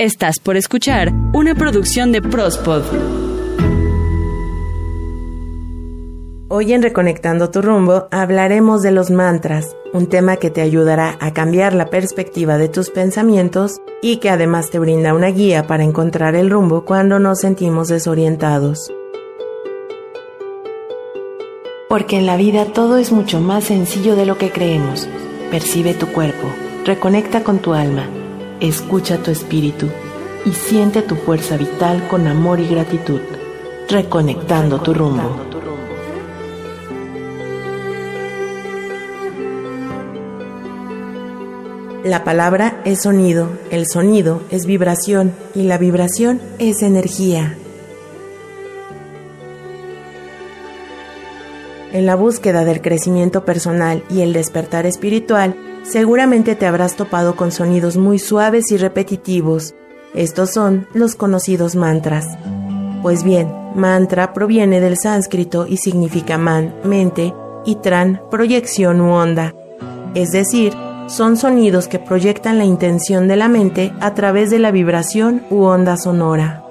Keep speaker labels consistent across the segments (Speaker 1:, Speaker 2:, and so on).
Speaker 1: Estás por escuchar una producción de Prospod.
Speaker 2: Hoy en Reconectando tu rumbo hablaremos de los mantras, un tema que te ayudará a cambiar la perspectiva de tus pensamientos y que además te brinda una guía para encontrar el rumbo cuando nos sentimos desorientados. Porque en la vida todo es mucho más sencillo de lo que creemos. Percibe tu cuerpo, reconecta con tu alma Escucha tu espíritu y siente tu fuerza vital con amor y gratitud, reconectando tu rumbo. La palabra es sonido, el sonido es vibración y la vibración es energía. En la búsqueda del crecimiento personal y el despertar espiritual, Seguramente te habrás topado con sonidos muy suaves y repetitivos. Estos son los conocidos mantras. Pues bien, mantra proviene del sánscrito y significa man, mente, y tran, proyección u onda. Es decir, son sonidos que proyectan la intención de la mente a través de la vibración u onda sonora.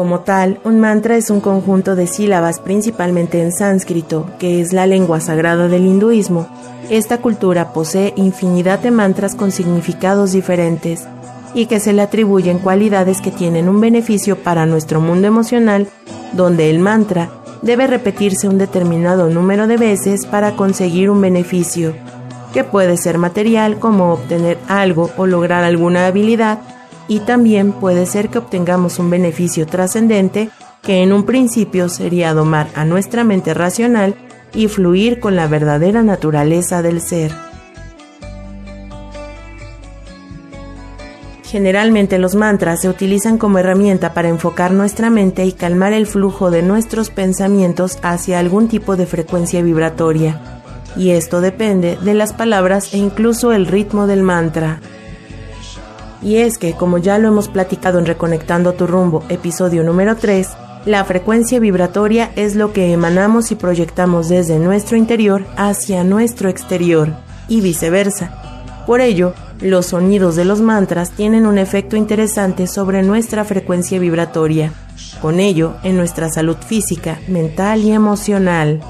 Speaker 2: Como tal, un mantra es un conjunto de sílabas principalmente en sánscrito, que es la lengua sagrada del hinduismo. Esta cultura posee infinidad de mantras con significados diferentes y que se le atribuyen cualidades que tienen un beneficio para nuestro mundo emocional, donde el mantra debe repetirse un determinado número de veces para conseguir un beneficio, que puede ser material como obtener algo o lograr alguna habilidad, y también puede ser que obtengamos un beneficio trascendente que en un principio sería domar a nuestra mente racional y fluir con la verdadera naturaleza del ser. Generalmente los mantras se utilizan como herramienta para enfocar nuestra mente y calmar el flujo de nuestros pensamientos hacia algún tipo de frecuencia vibratoria, y esto depende de las palabras e incluso el ritmo del mantra. Y es que, como ya lo hemos platicado en Reconectando tu rumbo, episodio número 3, la frecuencia vibratoria es lo que emanamos y proyectamos desde nuestro interior hacia nuestro exterior, y viceversa. Por ello, los sonidos de los mantras tienen un efecto interesante sobre nuestra frecuencia vibratoria, con ello en nuestra salud física, mental y emocional.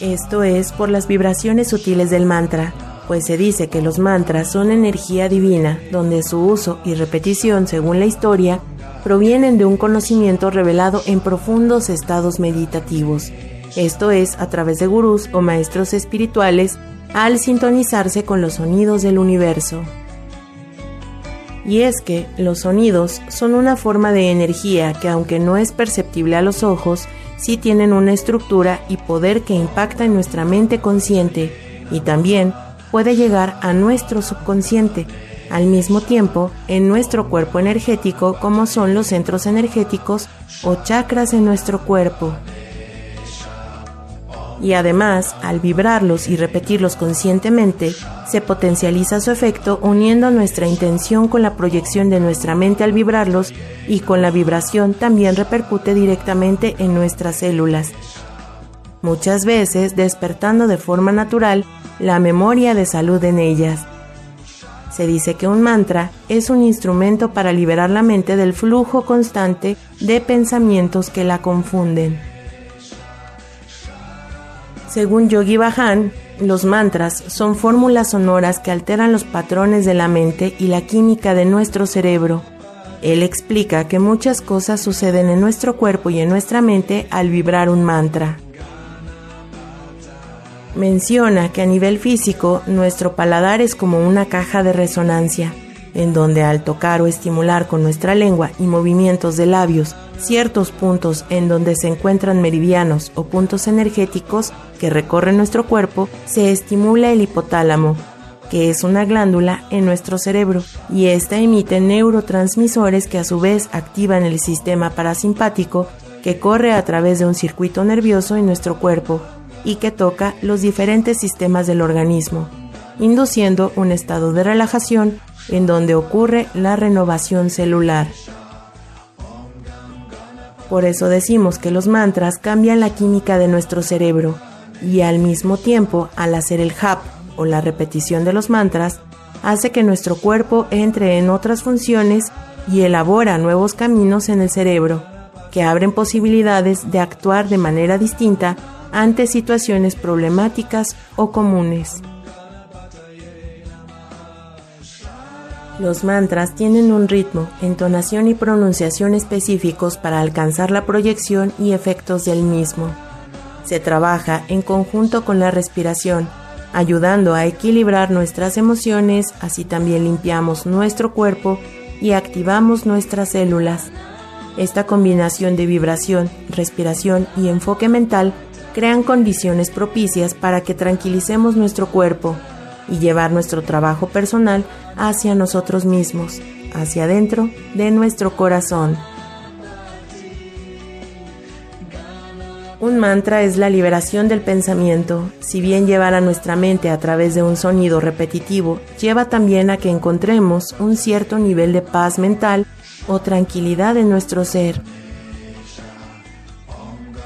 Speaker 2: Esto es por las vibraciones sutiles del mantra, pues se dice que los mantras son energía divina, donde su uso y repetición, según la historia, provienen de un conocimiento revelado en profundos estados meditativos, esto es, a través de gurús o maestros espirituales, al sintonizarse con los sonidos del universo. Y es que los sonidos son una forma de energía que aunque no es perceptible a los ojos, sí tienen una estructura y poder que impacta en nuestra mente consciente y también puede llegar a nuestro subconsciente, al mismo tiempo en nuestro cuerpo energético como son los centros energéticos o chakras en nuestro cuerpo. Y además, al vibrarlos y repetirlos conscientemente, se potencializa su efecto uniendo nuestra intención con la proyección de nuestra mente al vibrarlos y con la vibración también repercute directamente en nuestras células, muchas veces despertando de forma natural la memoria de salud en ellas. Se dice que un mantra es un instrumento para liberar la mente del flujo constante de pensamientos que la confunden. Según Yogi Bhajan, los mantras son fórmulas sonoras que alteran los patrones de la mente y la química de nuestro cerebro. Él explica que muchas cosas suceden en nuestro cuerpo y en nuestra mente al vibrar un mantra. Menciona que a nivel físico nuestro paladar es como una caja de resonancia, en donde al tocar o estimular con nuestra lengua y movimientos de labios ciertos puntos en donde se encuentran meridianos o puntos energéticos que recorren nuestro cuerpo, se estimula el hipotálamo, que es una glándula en nuestro cerebro, y esta emite neurotransmisores que a su vez activan el sistema parasimpático que corre a través de un circuito nervioso en nuestro cuerpo y que toca los diferentes sistemas del organismo, induciendo un estado de relajación en donde ocurre la renovación celular. Por eso decimos que los mantras cambian la química de nuestro cerebro y al mismo tiempo, al hacer el jap o la repetición de los mantras hace que nuestro cuerpo entre en otras funciones y elabora nuevos caminos en el cerebro, que abren posibilidades de actuar de manera distinta ante situaciones problemáticas o comunes. Los mantras tienen un ritmo, entonación y pronunciación específicos para alcanzar la proyección y efectos del mismo. Se trabaja en conjunto con la respiración, ayudando a equilibrar nuestras emociones, así también limpiamos nuestro cuerpo y activamos nuestras células. Esta combinación de vibración, respiración y enfoque mental crean condiciones propicias para que tranquilicemos nuestro cuerpo y llevar nuestro trabajo personal hacia nosotros mismos, hacia adentro de nuestro corazón. Un mantra es la liberación del pensamiento. Si bien llevar a nuestra mente a través de un sonido repetitivo lleva también a que encontremos un cierto nivel de paz mental o tranquilidad en nuestro ser.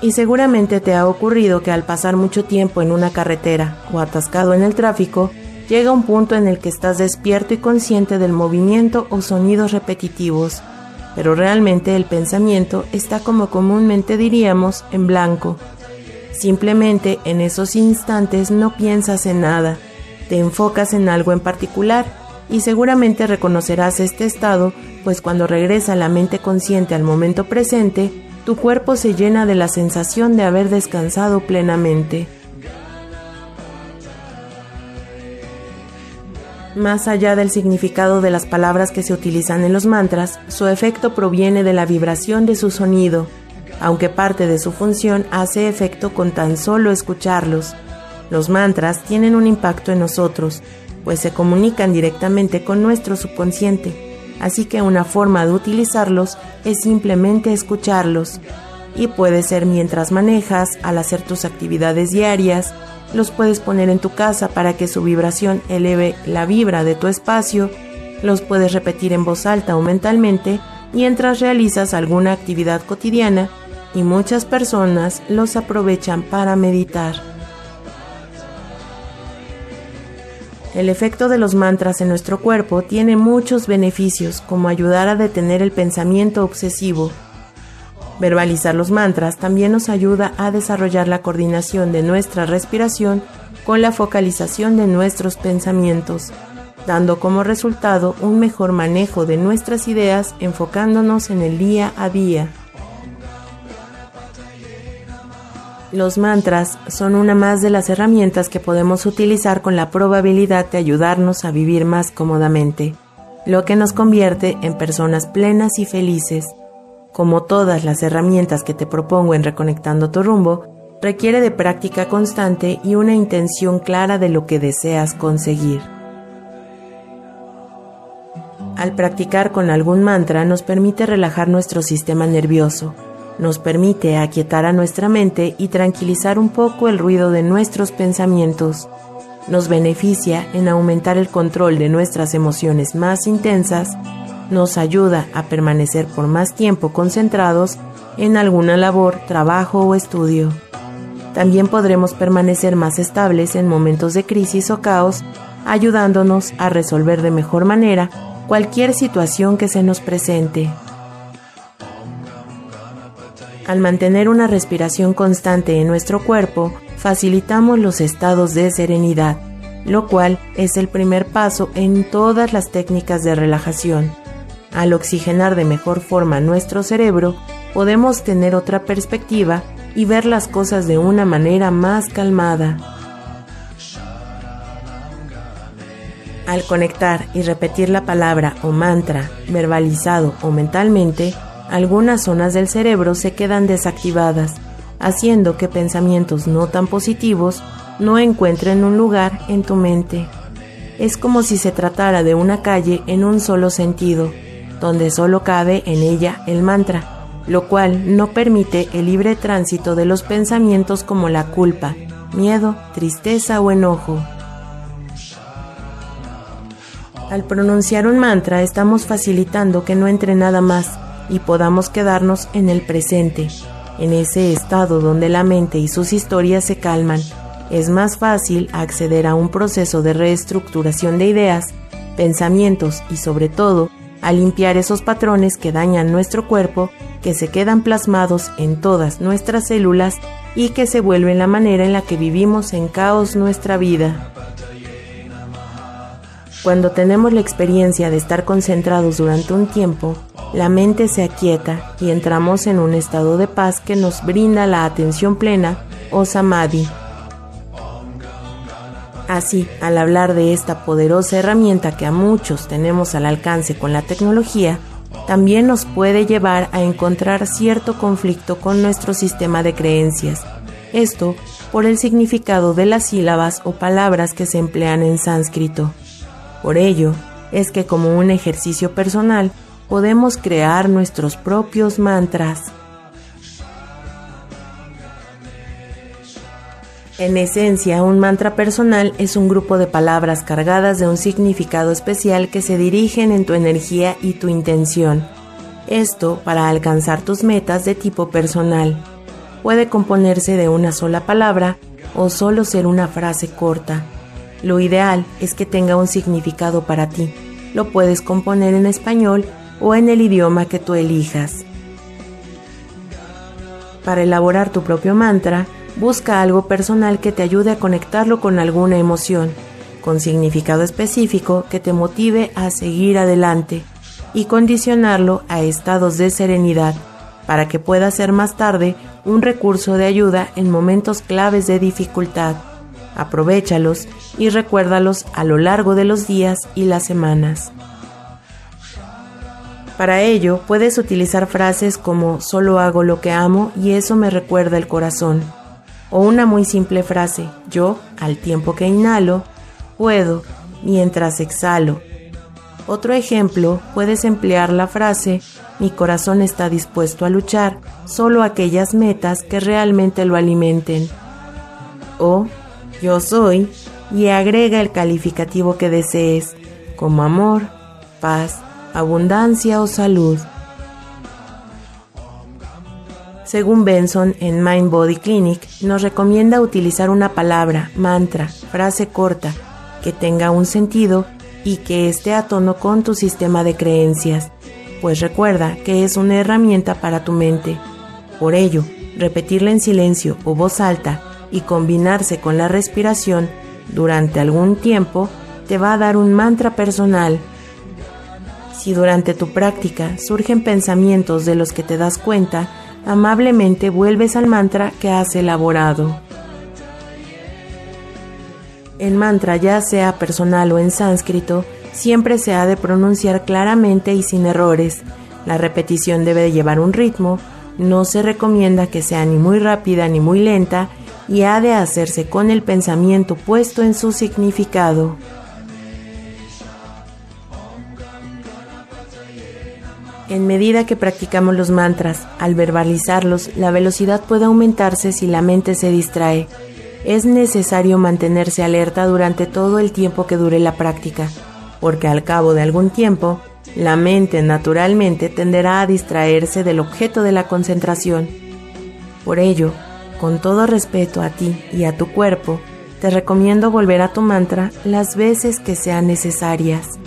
Speaker 2: Y seguramente te ha ocurrido que al pasar mucho tiempo en una carretera o atascado en el tráfico, llega un punto en el que estás despierto y consciente del movimiento o sonidos repetitivos, pero realmente el pensamiento está como comúnmente diríamos en blanco. Simplemente en esos instantes no piensas en nada, te enfocas en algo en particular y seguramente reconocerás este estado, pues cuando regresa la mente consciente al momento presente, tu cuerpo se llena de la sensación de haber descansado plenamente. Más allá del significado de las palabras que se utilizan en los mantras, su efecto proviene de la vibración de su sonido, aunque parte de su función hace efecto con tan solo escucharlos. Los mantras tienen un impacto en nosotros, pues se comunican directamente con nuestro subconsciente así que una forma de utilizarlos es simplemente escucharlos. Y puede ser mientras manejas, al hacer tus actividades diarias, los puedes poner en tu casa para que su vibración eleve la vibra de tu espacio, los puedes repetir en voz alta o mentalmente mientras realizas alguna actividad cotidiana y muchas personas los aprovechan para meditar. El efecto de los mantras en nuestro cuerpo tiene muchos beneficios, como ayudar a detener el pensamiento obsesivo. Verbalizar los mantras también nos ayuda a desarrollar la coordinación de nuestra respiración con la focalización de nuestros pensamientos, dando como resultado un mejor manejo de nuestras ideas enfocándonos en el día a día. Los mantras son una más de las herramientas que podemos utilizar con la probabilidad de ayudarnos a vivir más cómodamente, lo que nos convierte en personas plenas y felices. Como todas las herramientas que te propongo en Reconectando tu rumbo, requiere de práctica constante y una intención clara de lo que deseas conseguir. Al practicar con algún mantra nos permite relajar nuestro sistema nervioso, nos permite aquietar a nuestra mente y tranquilizar un poco el ruido de nuestros pensamientos. Nos beneficia en aumentar el control de nuestras emociones más intensas, nos ayuda a permanecer por más tiempo concentrados en alguna labor, trabajo o estudio. También podremos permanecer más estables en momentos de crisis o caos, ayudándonos a resolver de mejor manera cualquier situación que se nos presente. Al mantener una respiración constante en nuestro cuerpo, facilitamos los estados de serenidad, lo cual es el primer paso en todas las técnicas de relajación. Al oxigenar de mejor forma nuestro cerebro, podemos tener otra perspectiva y ver las cosas de una manera más calmada. Al conectar y repetir la palabra o mantra, verbalizado o mentalmente, algunas zonas del cerebro se quedan desactivadas, haciendo que pensamientos no tan positivos no encuentren un lugar en tu mente. Es como si se tratara de una calle en un solo sentido, donde solo cabe en ella el mantra, lo cual no permite el libre tránsito de los pensamientos como la culpa, miedo, tristeza o enojo. Al pronunciar un mantra estamos facilitando que no entre nada más, y podamos quedarnos en el presente, en ese estado donde la mente y sus historias se calman, es más fácil acceder a un proceso de reestructuración de ideas, pensamientos y sobre todo a limpiar esos patrones que dañan nuestro cuerpo, que se quedan plasmados en todas nuestras células y que se vuelven la manera en la que vivimos en caos nuestra vida. Cuando tenemos la experiencia de estar concentrados durante un tiempo, la mente se aquieta y entramos en un estado de paz que nos brinda la atención plena o samadhi. Así, al hablar de esta poderosa herramienta que a muchos tenemos al alcance con la tecnología, también nos puede llevar a encontrar cierto conflicto con nuestro sistema de creencias. Esto por el significado de las sílabas o palabras que se emplean en sánscrito. Por ello, es que como un ejercicio personal podemos crear nuestros propios mantras. En esencia, un mantra personal es un grupo de palabras cargadas de un significado especial que se dirigen en tu energía y tu intención. Esto para alcanzar tus metas de tipo personal. Puede componerse de una sola palabra o solo ser una frase corta. Lo ideal es que tenga un significado para ti. Lo puedes componer en español o en el idioma que tú elijas. Para elaborar tu propio mantra, Busca algo personal que te ayude a conectarlo con alguna emoción, con significado específico que te motive a seguir adelante y condicionarlo a estados de serenidad para que pueda ser más tarde un recurso de ayuda en momentos claves de dificultad. Aprovechalos y recuérdalos a lo largo de los días y las semanas. Para ello puedes utilizar frases como solo hago lo que amo y eso me recuerda el corazón o una muy simple frase, yo, al tiempo que inhalo, puedo, mientras exhalo. Otro ejemplo, puedes emplear la frase, mi corazón está dispuesto a luchar, solo aquellas metas que realmente lo alimenten. O, yo soy, y agrega el calificativo que desees, como amor, paz, abundancia o salud. Según Benson en Mind Body Clinic, nos recomienda utilizar una palabra, mantra, frase corta, que tenga un sentido y que esté a tono con tu sistema de creencias, pues recuerda que es una herramienta para tu mente. Por ello, repetirla en silencio o voz alta y combinarse con la respiración durante algún tiempo te va a dar un mantra personal. Si durante tu práctica surgen pensamientos de los que te das cuenta, amablemente vuelves al mantra que has elaborado. El mantra, ya sea personal o en sánscrito, siempre se ha de pronunciar claramente y sin errores. La repetición debe llevar un ritmo, no se recomienda que sea ni muy rápida ni muy lenta y ha de hacerse con el pensamiento puesto en su significado. En medida que practicamos los mantras, al verbalizarlos, la velocidad puede aumentarse si la mente se distrae. Es necesario mantenerse alerta durante todo el tiempo que dure la práctica, porque al cabo de algún tiempo, la mente naturalmente tenderá a distraerse del objeto de la concentración. Por ello, con todo respeto a ti y a tu cuerpo, te recomiendo volver a tu mantra las veces que sean necesarias.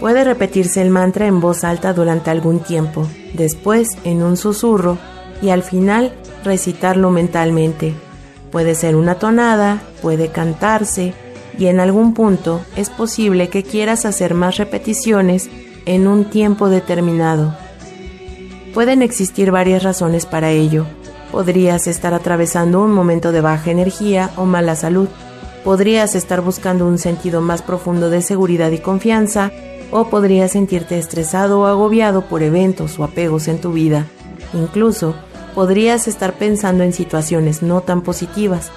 Speaker 2: Puede repetirse el mantra en voz alta durante algún tiempo, después en un susurro y al final recitarlo mentalmente. Puede ser una tonada, puede cantarse y en algún punto es posible que quieras hacer más repeticiones en un tiempo determinado. Pueden existir varias razones para ello. Podrías estar atravesando un momento de baja energía o mala salud. Podrías estar buscando un sentido más profundo de seguridad y confianza o podrías sentirte estresado o agobiado por eventos o apegos en tu vida. Incluso podrías estar pensando en situaciones no tan positivas.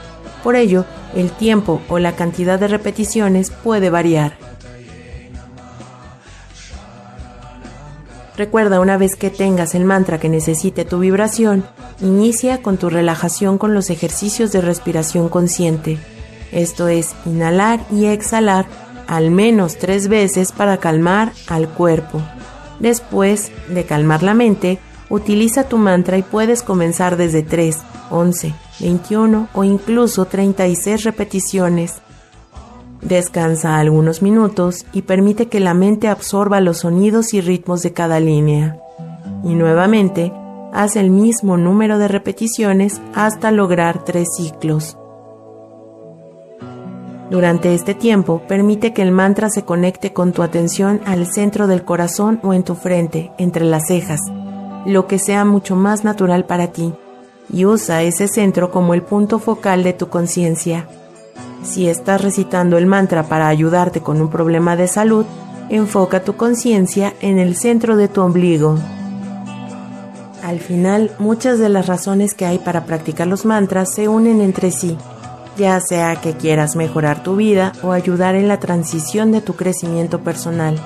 Speaker 2: Por ello, el tiempo o la cantidad de repeticiones puede variar. Recuerda una vez que tengas el mantra que necesite tu vibración, inicia con tu relajación con los ejercicios de respiración consciente. Esto es inhalar y exhalar al menos tres veces para calmar al cuerpo. Después de calmar la mente, utiliza tu mantra y puedes comenzar desde 3, 11, 21 o incluso 36 repeticiones. Descansa algunos minutos y permite que la mente absorba los sonidos y ritmos de cada línea. Y nuevamente, haz el mismo número de repeticiones hasta lograr tres ciclos. Durante este tiempo, permite que el mantra se conecte con tu atención al centro del corazón o en tu frente, entre las cejas, lo que sea mucho más natural para ti, y usa ese centro como el punto focal de tu conciencia. Si estás recitando el mantra para ayudarte con un problema de salud, enfoca tu conciencia en el centro de tu ombligo. Al final, muchas de las razones que hay para practicar los mantras se unen entre sí ya sea que quieras mejorar tu vida o ayudar en la transición de tu crecimiento personal.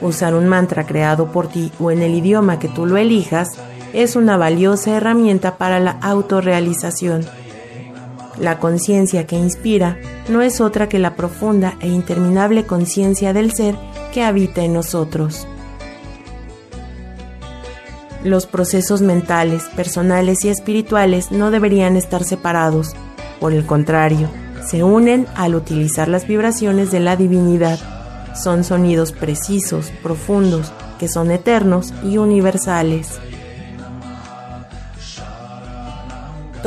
Speaker 2: Usar un mantra creado por ti o en el idioma que tú lo elijas es una valiosa herramienta para la autorrealización. La conciencia que inspira no es otra que la profunda e interminable conciencia del ser que habita en nosotros. Los procesos mentales, personales y espirituales no deberían estar separados por el contrario, se unen al utilizar las vibraciones de la divinidad. Son sonidos precisos, profundos, que son eternos y universales.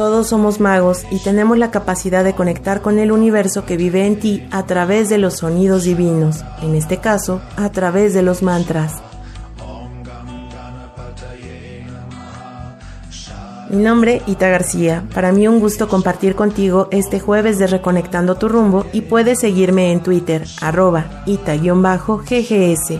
Speaker 2: Todos somos magos y tenemos la capacidad de conectar con el universo que vive en ti a través de los sonidos divinos, en este caso, a través de los mantras. Mi nombre, Ita García. Para mí un gusto compartir contigo este jueves de Reconectando tu rumbo y puedes seguirme en Twitter, arroba ita-ggs.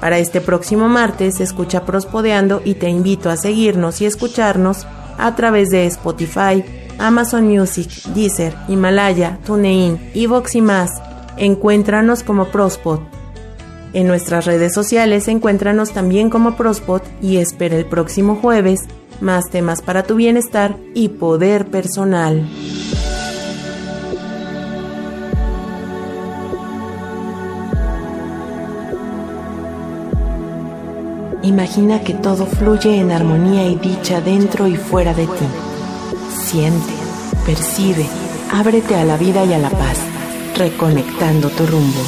Speaker 2: Para este próximo martes escucha Prospodeando y te invito a seguirnos y escucharnos a través de Spotify, Amazon Music, Deezer, Himalaya, TuneIn, Evox y más. Encuéntranos como Prospod. En nuestras redes sociales encuéntranos también como Prospod y espera el próximo jueves más temas para tu bienestar y poder personal. Imagina que todo fluye en armonía y dicha dentro y fuera de ti. Siente, percibe, ábrete a la vida y a la paz, reconectando tu rumbo.